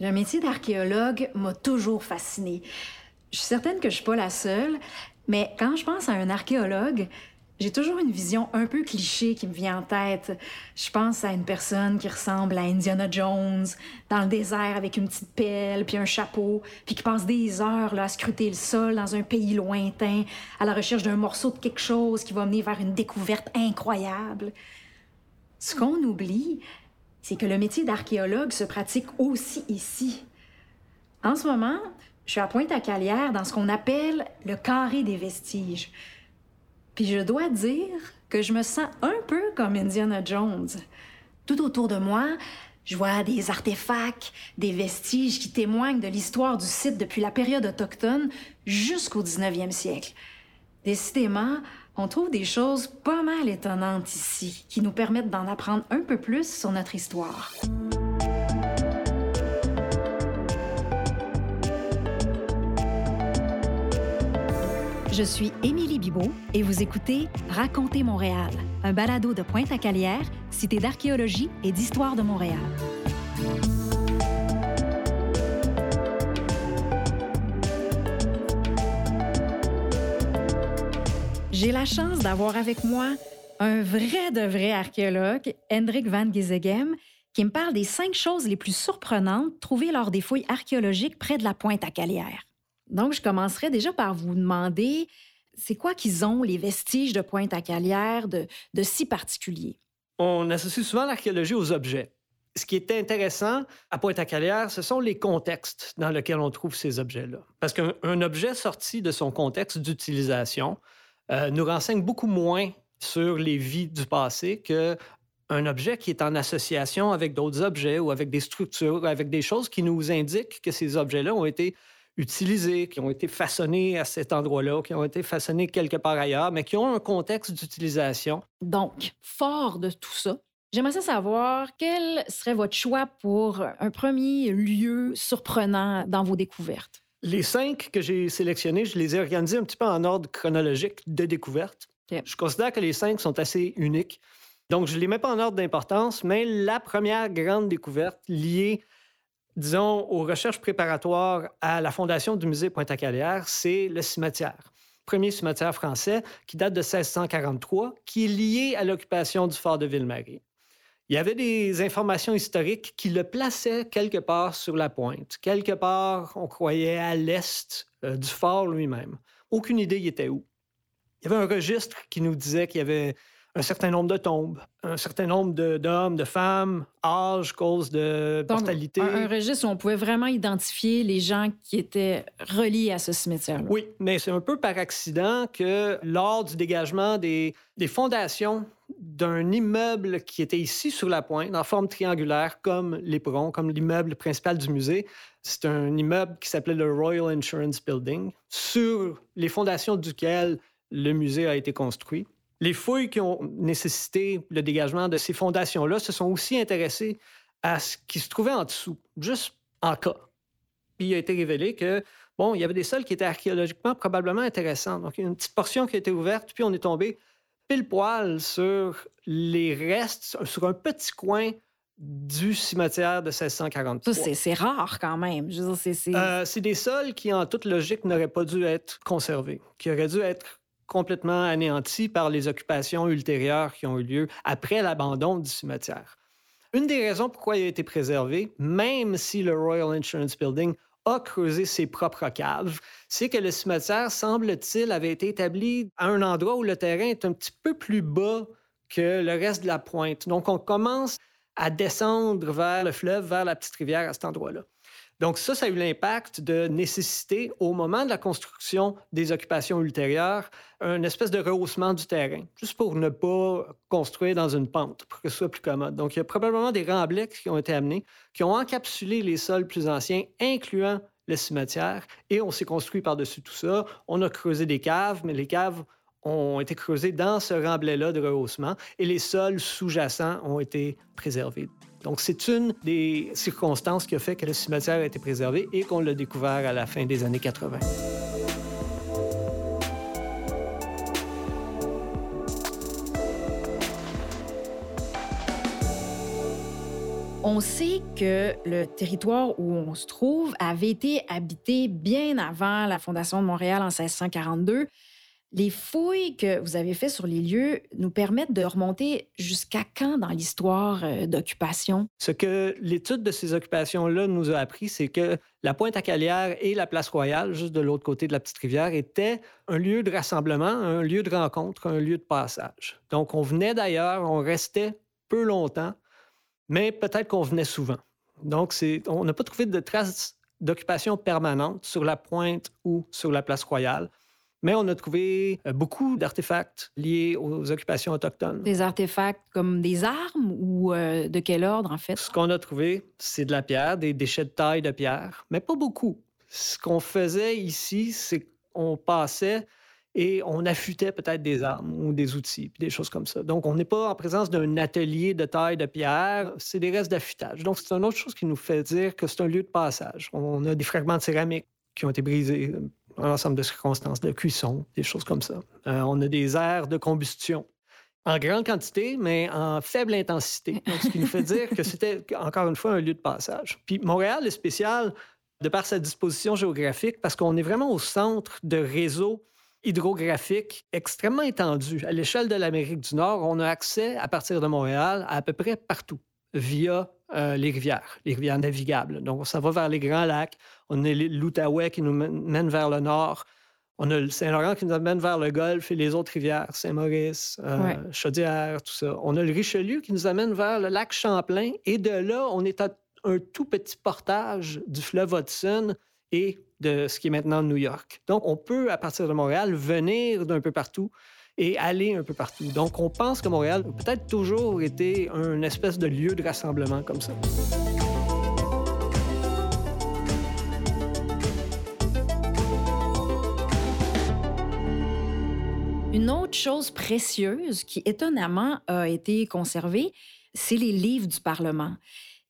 Le métier d'archéologue m'a toujours fascinée. Je suis certaine que je suis pas la seule, mais quand je pense à un archéologue, j'ai toujours une vision un peu cliché qui me vient en tête. Je pense à une personne qui ressemble à Indiana Jones, dans le désert avec une petite pelle puis un chapeau, puis qui passe des heures là, à scruter le sol dans un pays lointain, à la recherche d'un morceau de quelque chose qui va mener vers une découverte incroyable. Ce qu'on oublie, c'est que le métier d'archéologue se pratique aussi ici. En ce moment, je suis à Pointe-à-Calière dans ce qu'on appelle le carré des vestiges. Puis je dois dire que je me sens un peu comme Indiana Jones. Tout autour de moi, je vois des artefacts, des vestiges qui témoignent de l'histoire du site depuis la période autochtone jusqu'au 19e siècle. Décidément, on trouve des choses pas mal étonnantes ici qui nous permettent d'en apprendre un peu plus sur notre histoire. Je suis Émilie Bibot et vous écoutez Raconter Montréal, un balado de Pointe-à-Calière, cité d'archéologie et d'histoire de Montréal. J'ai la chance d'avoir avec moi un vrai de vrai archéologue, Hendrik van Gizegem, qui me parle des cinq choses les plus surprenantes trouvées lors des fouilles archéologiques près de la pointe à Calière. Donc, je commencerai déjà par vous demander, c'est quoi qu'ils ont, les vestiges de pointe à Calière, de, de si particulier? On associe souvent l'archéologie aux objets. Ce qui est intéressant à Pointe-à-Calière, ce sont les contextes dans lesquels on trouve ces objets-là. Parce qu'un objet sorti de son contexte d'utilisation, euh, nous renseigne beaucoup moins sur les vies du passé que un objet qui est en association avec d'autres objets ou avec des structures, avec des choses qui nous indiquent que ces objets-là ont été utilisés, qui ont été façonnés à cet endroit-là, qui ont été façonnés quelque part ailleurs, mais qui ont un contexte d'utilisation. Donc, fort de tout ça, j'aimerais savoir quel serait votre choix pour un premier lieu surprenant dans vos découvertes. Les cinq que j'ai sélectionnés, je les ai organisés un petit peu en ordre chronologique de découverte. Je considère que les cinq sont assez uniques. Donc, je ne les mets pas en ordre d'importance, mais la première grande découverte liée, disons, aux recherches préparatoires à la fondation du musée Pointe-à-Calière, c'est le cimetière. Premier cimetière français qui date de 1643, qui est lié à l'occupation du fort de Ville-Marie il y avait des informations historiques qui le plaçaient quelque part sur la pointe. Quelque part, on croyait à l'est euh, du fort lui-même. Aucune idée, il était où. Il y avait un registre qui nous disait qu'il y avait un certain nombre de tombes, un certain nombre d'hommes, de, femmes, âge, cause de mortalité. Un, un, registre où on pouvait vraiment identifier les gens qui étaient reliés à ce cimetière-là. Oui, mais c'est un peu par accident que lors du dégagement des, des fondations d'un immeuble qui était ici sur la pointe, en forme triangulaire, comme l'éperon, comme l'immeuble principal du musée. C'est un immeuble qui s'appelait le Royal Insurance Building, sur les fondations duquel le musée a été construit. Les fouilles qui ont nécessité le dégagement de ces fondations-là se sont aussi intéressées à ce qui se trouvait en dessous, juste en cas. Puis il a été révélé que, bon, il y avait des sols qui étaient archéologiquement probablement intéressants. Donc, il y a une petite portion qui a été ouverte, puis on est tombé pile poil sur les restes, sur un petit coin du cimetière de 1643. Ça, c'est rare quand même. Euh, c'est des sols qui, en toute logique, n'auraient pas dû être conservés, qui auraient dû être complètement anéantis par les occupations ultérieures qui ont eu lieu après l'abandon du cimetière. Une des raisons pourquoi il a été préservé, même si le Royal Insurance Building a ses propres caves, c'est que le cimetière, semble-t-il, avait été établi à un endroit où le terrain est un petit peu plus bas que le reste de la pointe. Donc, on commence à descendre vers le fleuve, vers la petite rivière à cet endroit-là. Donc ça, ça a eu l'impact de nécessiter, au moment de la construction des occupations ultérieures, un espèce de rehaussement du terrain, juste pour ne pas construire dans une pente, pour que ce soit plus commode. Donc il y a probablement des remblais qui ont été amenés, qui ont encapsulé les sols plus anciens, incluant le cimetière, et on s'est construit par-dessus tout ça. On a creusé des caves, mais les caves ont été creusées dans ce remblai-là de rehaussement, et les sols sous-jacents ont été préservés. Donc, c'est une des circonstances qui a fait que le cimetière a été préservé et qu'on l'a découvert à la fin des années 80. On sait que le territoire où on se trouve avait été habité bien avant la fondation de Montréal en 1642. Les fouilles que vous avez faites sur les lieux nous permettent de remonter jusqu'à quand dans l'histoire euh, d'occupation? Ce que l'étude de ces occupations-là nous a appris, c'est que la pointe à Calière et la place Royale, juste de l'autre côté de la petite rivière, étaient un lieu de rassemblement, un lieu de rencontre, un lieu de passage. Donc, on venait d'ailleurs, on restait peu longtemps, mais peut-être qu'on venait souvent. Donc, on n'a pas trouvé de traces d'occupation permanente sur la pointe ou sur la place Royale. Mais on a trouvé euh, beaucoup d'artefacts liés aux occupations autochtones. Des artefacts comme des armes ou euh, de quel ordre, en fait? Ce qu'on a trouvé, c'est de la pierre, des déchets de taille de pierre, mais pas beaucoup. Ce qu'on faisait ici, c'est qu'on passait et on affûtait peut-être des armes ou des outils, puis des choses comme ça. Donc, on n'est pas en présence d'un atelier de taille de pierre, c'est des restes d'affûtage. Donc, c'est une autre chose qui nous fait dire que c'est un lieu de passage. On a des fragments de céramique qui ont été brisés, un ensemble de circonstances de cuisson, des choses comme ça. Euh, on a des aires de combustion en grande quantité, mais en faible intensité. ce qui nous fait dire que c'était, encore une fois, un lieu de passage. Puis Montréal est spécial de par sa disposition géographique parce qu'on est vraiment au centre de réseaux hydrographiques extrêmement étendus. À l'échelle de l'Amérique du Nord, on a accès à partir de Montréal à, à peu près partout via euh, les rivières, les rivières navigables. Donc, ça va vers les Grands Lacs. On a l'Outaouais qui nous mène vers le nord. On a le Saint-Laurent qui nous amène vers le Golfe et les autres rivières, Saint-Maurice, euh, Chaudière, tout ça. On a le Richelieu qui nous amène vers le lac Champlain. Et de là, on est à un tout petit portage du fleuve Hudson et de ce qui est maintenant New York. Donc, on peut, à partir de Montréal, venir d'un peu partout et aller un peu partout. Donc, on pense que Montréal a peut-être toujours été un espèce de lieu de rassemblement comme ça. Une autre chose précieuse qui étonnamment a été conservée, c'est les livres du Parlement.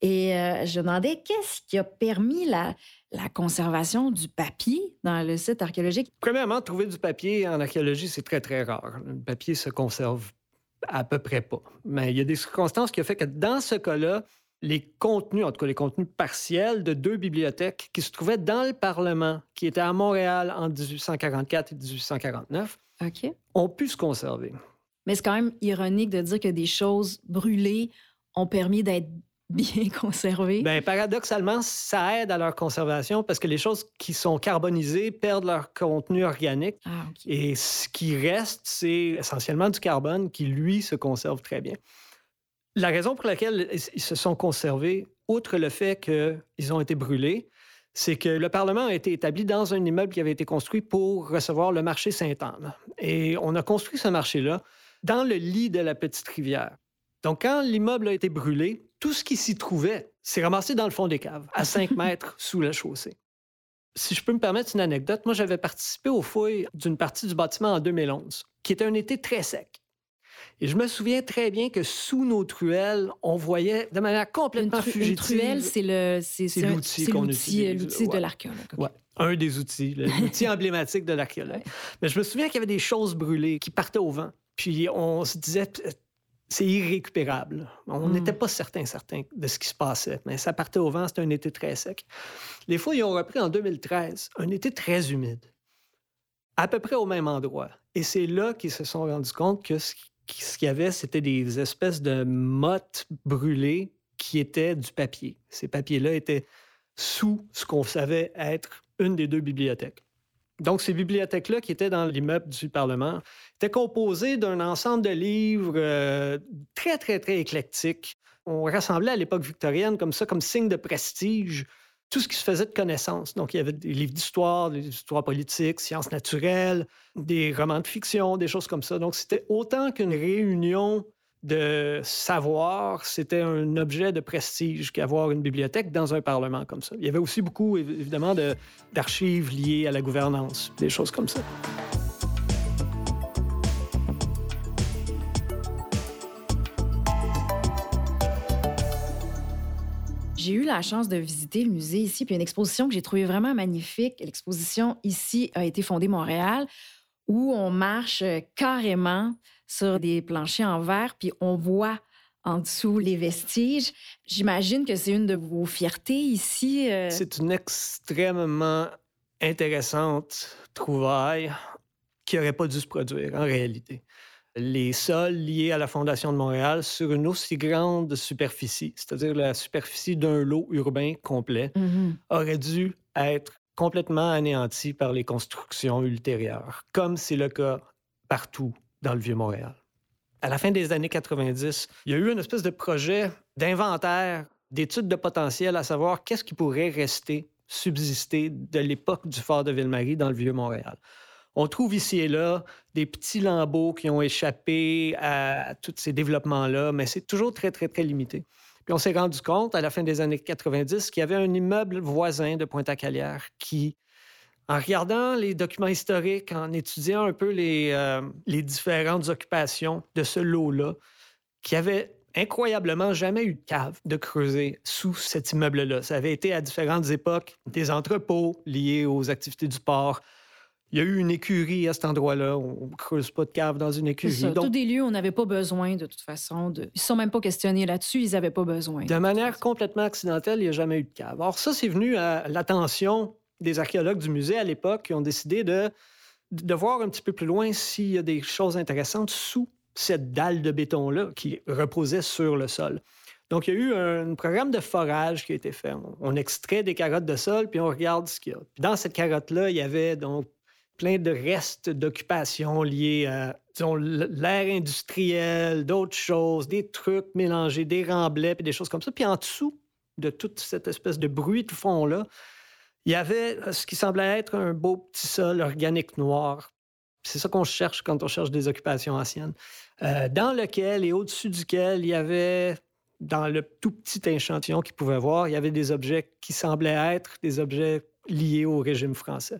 Et euh, je demandais qu'est-ce qui a permis la, la conservation du papier dans le site archéologique? Premièrement, trouver du papier en archéologie, c'est très, très rare. Le papier se conserve à peu près pas. Mais il y a des circonstances qui ont fait que dans ce cas-là, les contenus, en tout cas les contenus partiels de deux bibliothèques qui se trouvaient dans le Parlement, qui étaient à Montréal en 1844 et 1849, ont pu se conserver. Mais c'est quand même ironique de dire que des choses brûlées ont permis d'être bien conservés? Bien, paradoxalement, ça aide à leur conservation parce que les choses qui sont carbonisées perdent leur contenu organique. Ah, Et ce qui reste, c'est essentiellement du carbone qui, lui, se conserve très bien. La raison pour laquelle ils se sont conservés, outre le fait qu'ils ont été brûlés, c'est que le Parlement a été établi dans un immeuble qui avait été construit pour recevoir le marché Sainte-Anne. Et on a construit ce marché-là dans le lit de la petite rivière. Donc, quand l'immeuble a été brûlé, tout ce qui s'y trouvait s'est ramassé dans le fond des caves, à 5 mètres sous la chaussée. Si je peux me permettre une anecdote, moi, j'avais participé aux fouilles d'une partie du bâtiment en 2011, qui était un été très sec. Et je me souviens très bien que sous nos truelles, on voyait de manière complètement une fugitive. Une truelle, c'est le, c'est, l'outil qu'on utilise. L'outil de l'archéologue. Ouais. Un des outils, l'outil emblématique de l'archéologue. Mais je me souviens qu'il y avait des choses brûlées qui partaient au vent. Puis on se disait, c'est irrécupérable. On hmm. n'était pas certain, certain de ce qui se passait, mais ça partait au vent, c'était un été très sec. Les fouilles ont repris en 2013, un été très humide, à peu près au même endroit. Et c'est là qu'ils se sont rendus compte que ce qu'il y avait, c'était des espèces de mottes brûlées qui étaient du papier. Ces papiers-là étaient sous ce qu'on savait être une des deux bibliothèques. Donc, ces bibliothèques-là qui étaient dans l'immeuble du Parlement étaient composées d'un ensemble de livres euh, très, très, très éclectiques. On rassemblait à l'époque victorienne comme ça, comme signe de prestige, tout ce qui se faisait de connaissance. Donc, il y avait des livres d'histoire, des histoires politiques, sciences naturelles, des romans de fiction, des choses comme ça. Donc, c'était autant qu'une réunion de savoir, c'était un objet de prestige qu'avoir une bibliothèque dans un parlement comme ça. Il y avait aussi beaucoup, évidemment, d'archives liées à la gouvernance, des choses comme ça. J'ai eu la chance de visiter le musée ici, puis une exposition que j'ai trouvée vraiment magnifique. L'exposition ici a été fondée Montréal, où on marche carrément sur des planchers en verre, puis on voit en dessous les vestiges. J'imagine que c'est une de vos fiertés ici. Euh. C'est une extrêmement intéressante trouvaille qui n'aurait pas dû se produire en réalité. Les sols liés à la Fondation de Montréal sur une aussi grande superficie, c'est-à-dire la superficie d'un lot urbain complet, mm-hmm. auraient dû être complètement anéantis par les constructions ultérieures, comme c'est le cas partout dans le Vieux-Montréal. À la fin des années 90, il y a eu une espèce de projet d'inventaire, d'études de potentiel, à savoir qu'est-ce qui pourrait rester, subsister de l'époque du fort de Ville-Marie dans le Vieux-Montréal. On trouve ici et là des petits lambeaux qui ont échappé à tous ces développements-là, mais c'est toujours très, très, très limité. Puis on s'est rendu compte à la fin des années 90 qu'il y avait un immeuble voisin de Pointe-à-Calière qui, en regardant les documents historiques, en étudiant un peu les, euh, les différentes occupations de ce lot-là, qui avait incroyablement jamais eu de cave de creuser sous cet immeuble-là. Ça avait été à différentes époques des entrepôts liés aux activités du port, il y a eu une écurie à cet endroit-là. On ne creuse pas de cave dans une écurie. Ça. Donc, Tous des lieux, on n'avait pas besoin de toute façon. De... Ils ne sont même pas questionnés là-dessus, ils n'avaient pas besoin. De, manière complètement accidentelle, il n'y a jamais eu de cave. Alors ça, c'est venu à l'attention des archéologues du musée à l'époque qui ont décidé de, de voir un petit peu plus loin s'il y a des choses intéressantes sous cette dalle de béton-là qui reposait sur le sol. Donc, il y a eu un, programme de forage qui a été fait. On, extrait des carottes de sol, puis on regarde ce qu'il y a. Dans cette carotte-là, il y avait donc plein de restes d'occupation liés à l'ère industrielle, d'autres choses, des trucs mélangés, des remblais, puis des choses comme ça. Puis en dessous de toute cette espèce de bruit de fond-là, il y avait ce qui semblait être un beau petit sol organique noir. C'est ça qu'on cherche quand on cherche des occupations anciennes, euh, dans lequel et au-dessus duquel il y avait, dans le tout petit échantillon qu'il pouvait voir, il y avait des objets qui semblaient être des objets liés au régime français.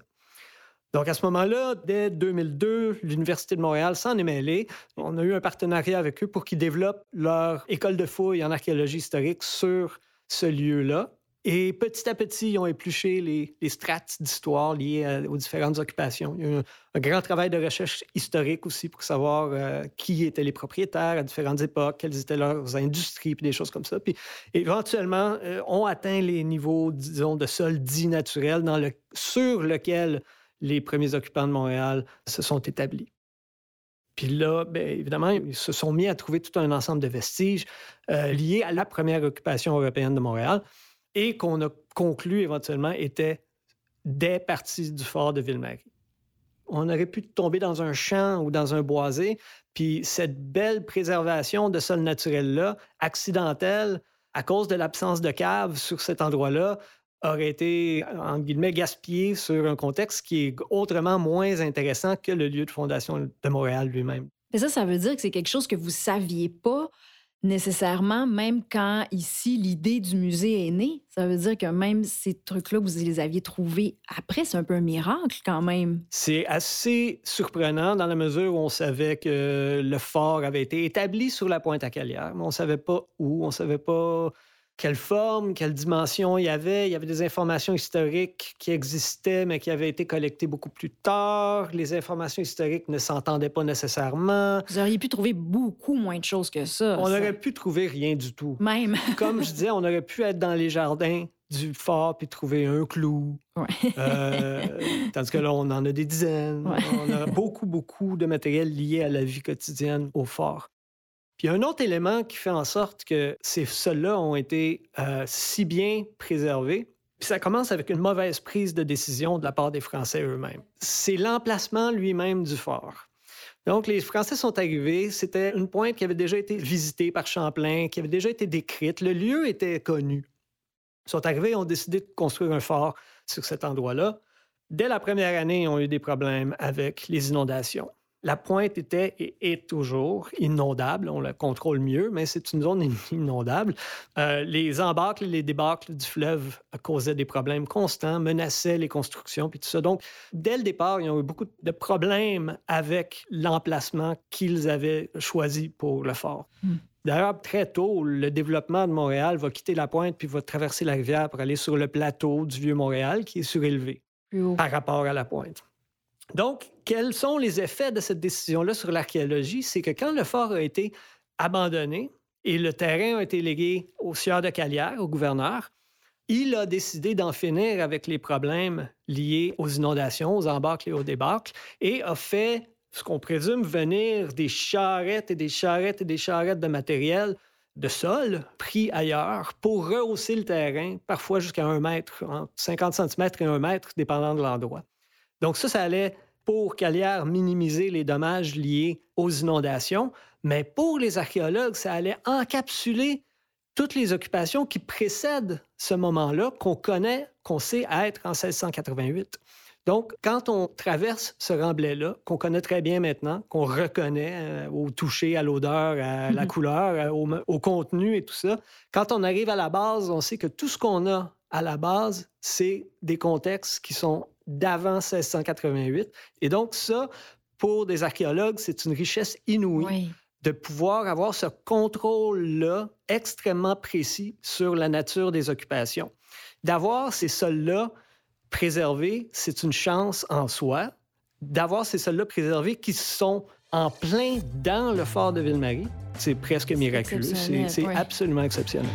Donc, à ce moment-là, dès 2002, l'Université de Montréal s'en est mêlée. On a eu un partenariat avec eux pour qu'ils développent leur école de fouilles en archéologie historique sur ce lieu-là. Et petit à petit, ils ont épluché les, strates d'histoire liées aux différentes occupations. Il y a eu un, grand travail de recherche historique aussi pour savoir euh, qui étaient les propriétaires à différentes époques, quelles étaient leurs industries, puis des choses comme ça. Puis éventuellement, euh, on atteint les niveaux, disons, de sol dit naturel sur lequel les premiers occupants de Montréal se sont établis. Puis là, bien, évidemment, ils se sont mis à trouver tout un ensemble de vestiges euh, liés à la première occupation européenne de Montréal et qu'on a conclu éventuellement étaient des parties du fort de Ville-Marie. On aurait pu tomber dans un champ ou dans un boisé, puis cette belle préservation de sol naturel-là, accidentelle, à cause de l'absence de cave sur cet endroit-là, aurait été, en guillemets, gaspillé sur un contexte qui est autrement moins intéressant que le lieu de fondation de Montréal lui-même. Mais ça, ça veut dire que c'est quelque chose que vous saviez pas nécessairement, même quand ici l'idée du musée est née. Ça veut dire que même ces trucs-là, vous les aviez trouvés après, c'est un peu un miracle quand même. C'est assez surprenant dans la mesure où on savait que le fort avait été établi sur la pointe à Calière, mais on savait pas où, on savait pas quelle forme, quelle dimension il y avait. Il y avait des informations historiques qui existaient, mais qui avaient été collectées beaucoup plus tard. Les informations historiques ne s'entendaient pas nécessairement. Vous auriez pu trouver beaucoup moins de choses que ça. On aurait pu trouver rien du tout. Même. Comme je disais, on aurait pu être dans les jardins du fort puis trouver un clou. Ouais. euh, tandis que là, on en a des dizaines. On a beaucoup, beaucoup de matériel lié à la vie quotidienne au fort. Puis un autre élément qui fait en sorte que ces sols-là ont été euh, si bien préservés. Puis ça commence avec une mauvaise prise de décision de la part des Français eux-mêmes. C'est l'emplacement lui-même du fort. Donc, les Français sont arrivés. C'était une pointe qui avait déjà été visitée par Champlain, qui avait déjà été décrite. Le lieu était connu. Ils sont arrivés ont décidé de construire un fort sur cet endroit-là. Dès la première année, ils ont eu des problèmes avec les inondations. La pointe était et est toujours inondable. On la contrôle mieux, mais c'est une zone inondable. Euh, les embâcles et les débâcles du fleuve causaient des problèmes constants, menaçaient les constructions, puis tout ça. Donc, dès le départ, ils ont eu beaucoup de problèmes avec l'emplacement qu'ils avaient choisi pour le fort. Hmm. D'ailleurs, très tôt, le développement de Montréal va quitter la pointe puis va traverser la rivière pour aller sur le plateau du vieux Montréal, qui est surélevé par rapport à la pointe. Donc, quels sont les effets de cette décision-là sur l'archéologie? C'est que quand le fort a été abandonné, Et le terrain a été légué au sieur de Calière, au gouverneur. Il a décidé d'en finir avec les problèmes liés aux inondations, aux embâcles et aux débâcles, et a fait ce qu'on présume venir des charrettes et des charrettes et des charrettes de matériel de sol pris ailleurs pour rehausser le terrain, parfois jusqu'à un mètre, entre 50 cm et un mètre, dépendant de l'endroit. Donc ça, ça allait pour Calière minimiser les dommages liés aux inondations, mais pour les archéologues, ça allait encapsuler toutes les occupations qui précèdent ce moment-là, qu'on connaît, qu'on sait être en 1688. Donc, quand on traverse ce remblai-là, qu'on connaît très bien maintenant, qu'on reconnaît euh, au toucher, à l'odeur, à la mhm. couleur, au, au, contenu et tout ça, quand on arrive à la base, on sait que tout ce qu'on a à la base, c'est des contextes qui sont d'avant 1688. Et donc, ça, pour des archéologues, c'est une richesse inouïe. de pouvoir avoir ce contrôle-là extrêmement précis sur la nature des occupations. D'avoir ces sols-là préservés, c'est une chance en soi. D'avoir ces sols-là préservés qui sont en plein dans le fort de Ville-Marie, c'est presque miraculeux. C'est absolument exceptionnel.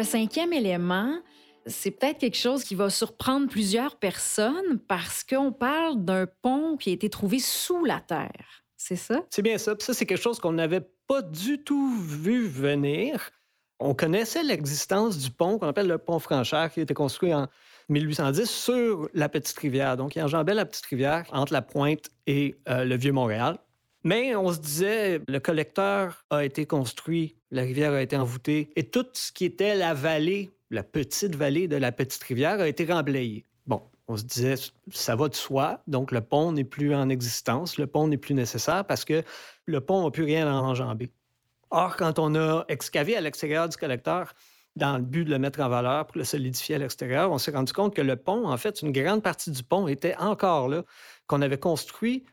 Le cinquième élément, c'est peut-être quelque chose qui va surprendre plusieurs personnes parce qu'on parle d'un pont qui a été trouvé sous la terre. C'est ça? C'est bien ça. ça, c'est quelque chose qu'on n'avait pas du tout vu venir. On connaissait l'existence du pont qu'on appelle le pont Franchère, qui a été construit en 1810 sur la Petite Rivière. Donc, il enjambait la Petite Rivière entre la Pointe et euh, le Vieux-Montréal. Mais on se disait, le collecteur a été construit, la rivière a été envoûtée, et tout ce qui était la vallée, la petite vallée de la Petite Rivière, a été remblayé. Bon, on se disait, ça va de soi, donc le pont n'est plus en existence, le pont n'est plus nécessaire parce que le pont n'a plus rien à enjamber. Or, quand on a excavé à l'extérieur du collecteur, dans le but de le mettre en valeur pour le solidifier à l'extérieur, on s'est rendu compte que le pont, en fait, une grande partie du pont était encore là, qu'on avait construit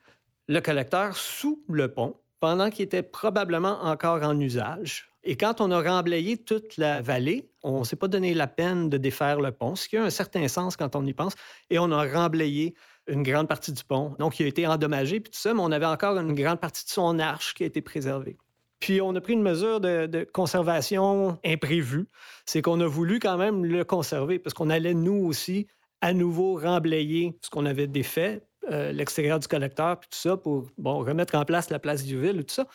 le collecteur sous le pont pendant qu'il était probablement encore en usage. Et quand on a remblayé toute la vallée, on ne s'est pas donné la peine de défaire le pont, ce qui a un certain sens quand on y pense, et on a remblayé une grande partie du pont. Donc, il a été endommagé, puis tout ça, mais on avait encore une grande partie de son arche qui a été préservée. Puis on a pris une mesure de, conservation imprévue. C'est qu'on a voulu quand même le conserver parce qu'on allait, nous aussi, à nouveau remblayer ce qu'on avait défait, euh, l'extérieur du collecteur, puis tout ça, pour bon, remettre en place la place du ville et tout ça.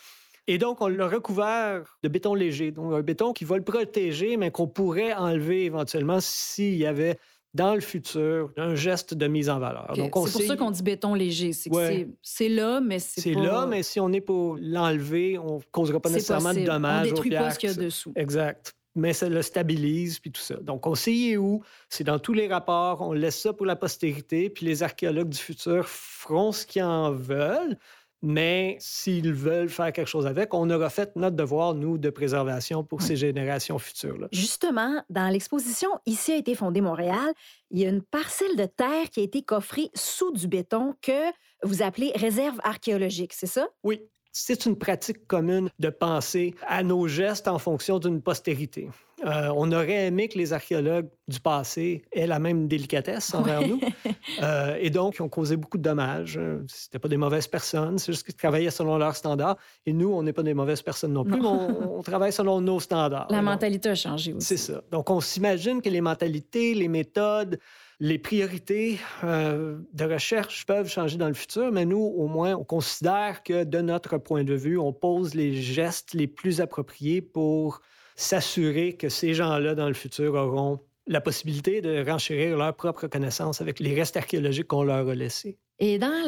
Et donc, on l'a recouvert de béton léger, donc un béton qui va le protéger, mais qu'on pourrait enlever éventuellement s'il y avait dans le futur un geste de mise en valeur. C'est pour ça qu'on dit béton léger. C'est là, mais c'est C'est là, mais si on est pour l'enlever, on ne causera pas nécessairement de dommages. On détruit pas ce qu'il y a dessous. Exact. Mais ça le stabilise, puis tout ça. Donc, on sait où. C'est dans tous les rapports. On laisse ça pour la postérité, puis les archéologues du futur feront ce qu'ils en veulent. Mais s'ils veulent faire quelque chose avec, on aura fait notre devoir, nous, de préservation pour ces générations futures. -là. Justement, dans l'exposition Ici a été fondé Montréal, il y a une parcelle de terre qui a été coffrée sous du béton que vous appelez réserve archéologique, c'est ça? Oui, c'est une pratique commune de penser à nos gestes en fonction d'une postérité. Euh, on aurait aimé que les archéologues du passé aient la même délicatesse envers nous. Euh, et donc, ils ont causé beaucoup de dommages. C'était pas des mauvaises personnes, c'est juste qu'ils travaillaient selon leurs standards. Et nous, on n'est pas des mauvaises personnes non plus, mais on, travaille selon nos standards. La mentalité a changé aussi. C'est ça. Donc, on s'imagine que les mentalités, les méthodes, les priorités euh, de recherche peuvent changer dans le futur, mais nous, au moins, on considère que de notre point de vue, on pose les gestes les plus appropriés pour s'assurer que ces gens-là, dans le futur, auront la possibilité de renchérir leur propre connaissance avec les restes archéologiques qu'on leur a laissés. Et dans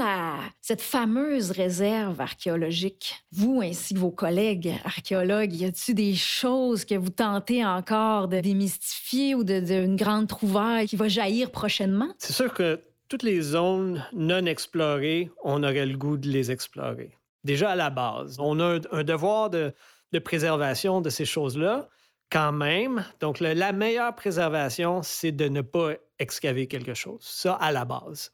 cette fameuse réserve archéologique, vous ainsi que vos collègues archéologues, y a-t-il des choses que vous tentez encore de démystifier ou d'une grande trouvaille qui va jaillir prochainement? C'est sûr que toutes les zones non explorées, on aurait le goût de les explorer. Déjà à la base, on a un devoir de, de préservation de ces choses-là, quand même. Donc, la meilleure préservation, c'est de ne pas excaver quelque chose. Ça, à la base.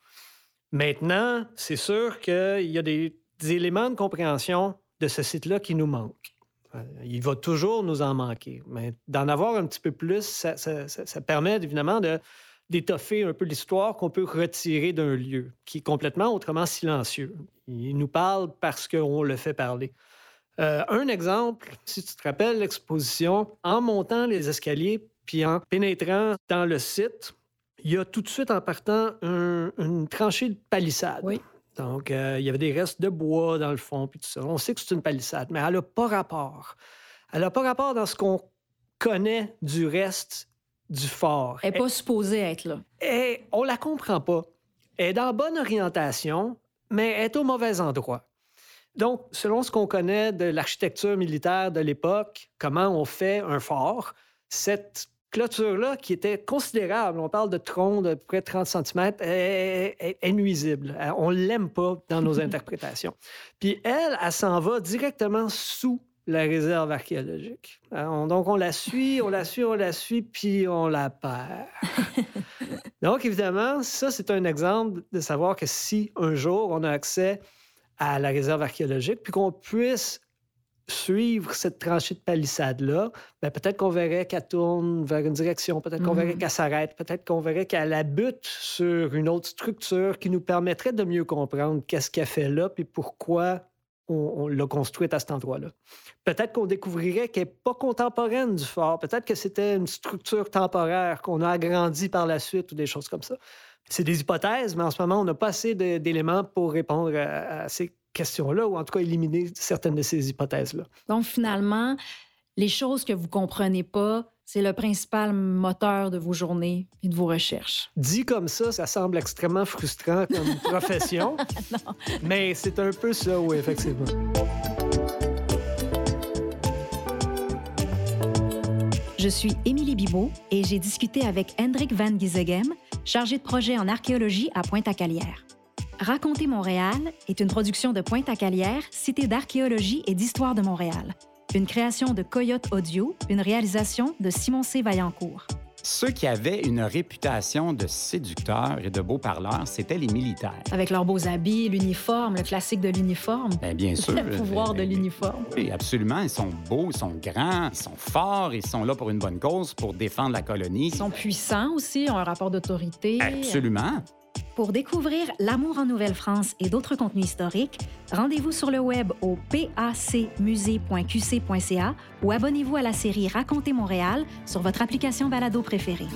Maintenant, c'est sûr qu'il y a des, éléments de compréhension de ce site-là qui nous manquent. Euh, il va toujours nous en manquer. Mais d'en avoir un petit peu plus, ça, permet évidemment de, d'étoffer un peu l'histoire qu'on peut retirer d'un lieu qui est complètement autrement silencieux. Il nous parle parce qu'on le fait parler. Euh, un exemple, si tu te rappelles l'exposition, en montant les escaliers puis en pénétrant dans le site, il y a tout de suite en partant une tranchée de palissade. Oui. Donc, euh, il y avait des restes de bois dans le fond, puis tout ça. On sait que c'est une palissade, mais elle n'a pas rapport. Elle n'a pas rapport dans ce qu'on connaît du reste du fort. Elle n'est pas supposée être là. Et on la comprend pas. Elle est dans bonne orientation, mais elle est au mauvais endroit. Donc, selon ce qu'on connaît de l'architecture militaire de l'époque, comment on fait un fort, cette clôture-là, qui était considérable, on parle de tronc de près de 30 cm, est, nuisible. Euh, on ne l'aime pas dans nos interprétations. Puis elle, elle s'en va directement sous la réserve archéologique. Euh, donc, on la suit, on la suit, on la suit, puis on la perd. donc, évidemment, ça, c'est un exemple de savoir que si un jour on a accès à la réserve archéologique, puis qu'on puisse suivre cette tranchée de palissade-là, ben peut-être qu'on verrait qu'elle tourne vers une direction, peut-être qu'on verrait mm-hmm. qu'elle s'arrête, peut-être qu'on verrait qu'elle abute sur une autre structure qui nous permettrait de mieux comprendre qu'est-ce qu'elle fait là, puis pourquoi on, l'a construite à cet endroit-là. Peut-être qu'on découvrirait qu'elle n'est pas contemporaine du fort, peut-être que c'était une structure temporaire qu'on a agrandie par la suite ou des choses comme ça. C'est des hypothèses, mais en ce moment, on n'a pas assez d'éléments pour répondre à, à ces questions-là, ou en tout cas éliminer certaines de ces hypothèses-là. Donc, finalement, les choses que vous comprenez pas, c'est le principal moteur de vos journées et de vos recherches. Dit comme ça, ça semble extrêmement frustrant comme profession, mais c'est un peu ça, oui, effectivement. Je suis Émilie Bibot et j'ai discuté avec Hendrik Van Gisegem, chargé de projet en archéologie à Pointe-à-Calière. Raconter Montréal est une production de Pointe-à-Calière, Cité d'archéologie et d'histoire de Montréal. Une création de Coyote Audio, une réalisation de Simon C. Vaillancourt. Ceux qui avaient une réputation de séducteurs et de beaux parleurs, c'étaient les militaires. Avec leurs beaux habits, l'uniforme, le classique de l'uniforme. Bien, bien sûr. Le pouvoir ben, de ben, l'uniforme. Oui, absolument. Ils sont beaux, ils sont grands, ils sont forts, ils sont là pour une bonne cause, pour défendre la colonie. Ils sont puissants aussi, ont un rapport d'autorité. Absolument. Pour découvrir L'amour en Nouvelle-France et d'autres contenus historiques, rendez-vous sur le web au pacmusée.qc.ca ou abonnez-vous à la série Racontez Montréal sur votre application balado préférée.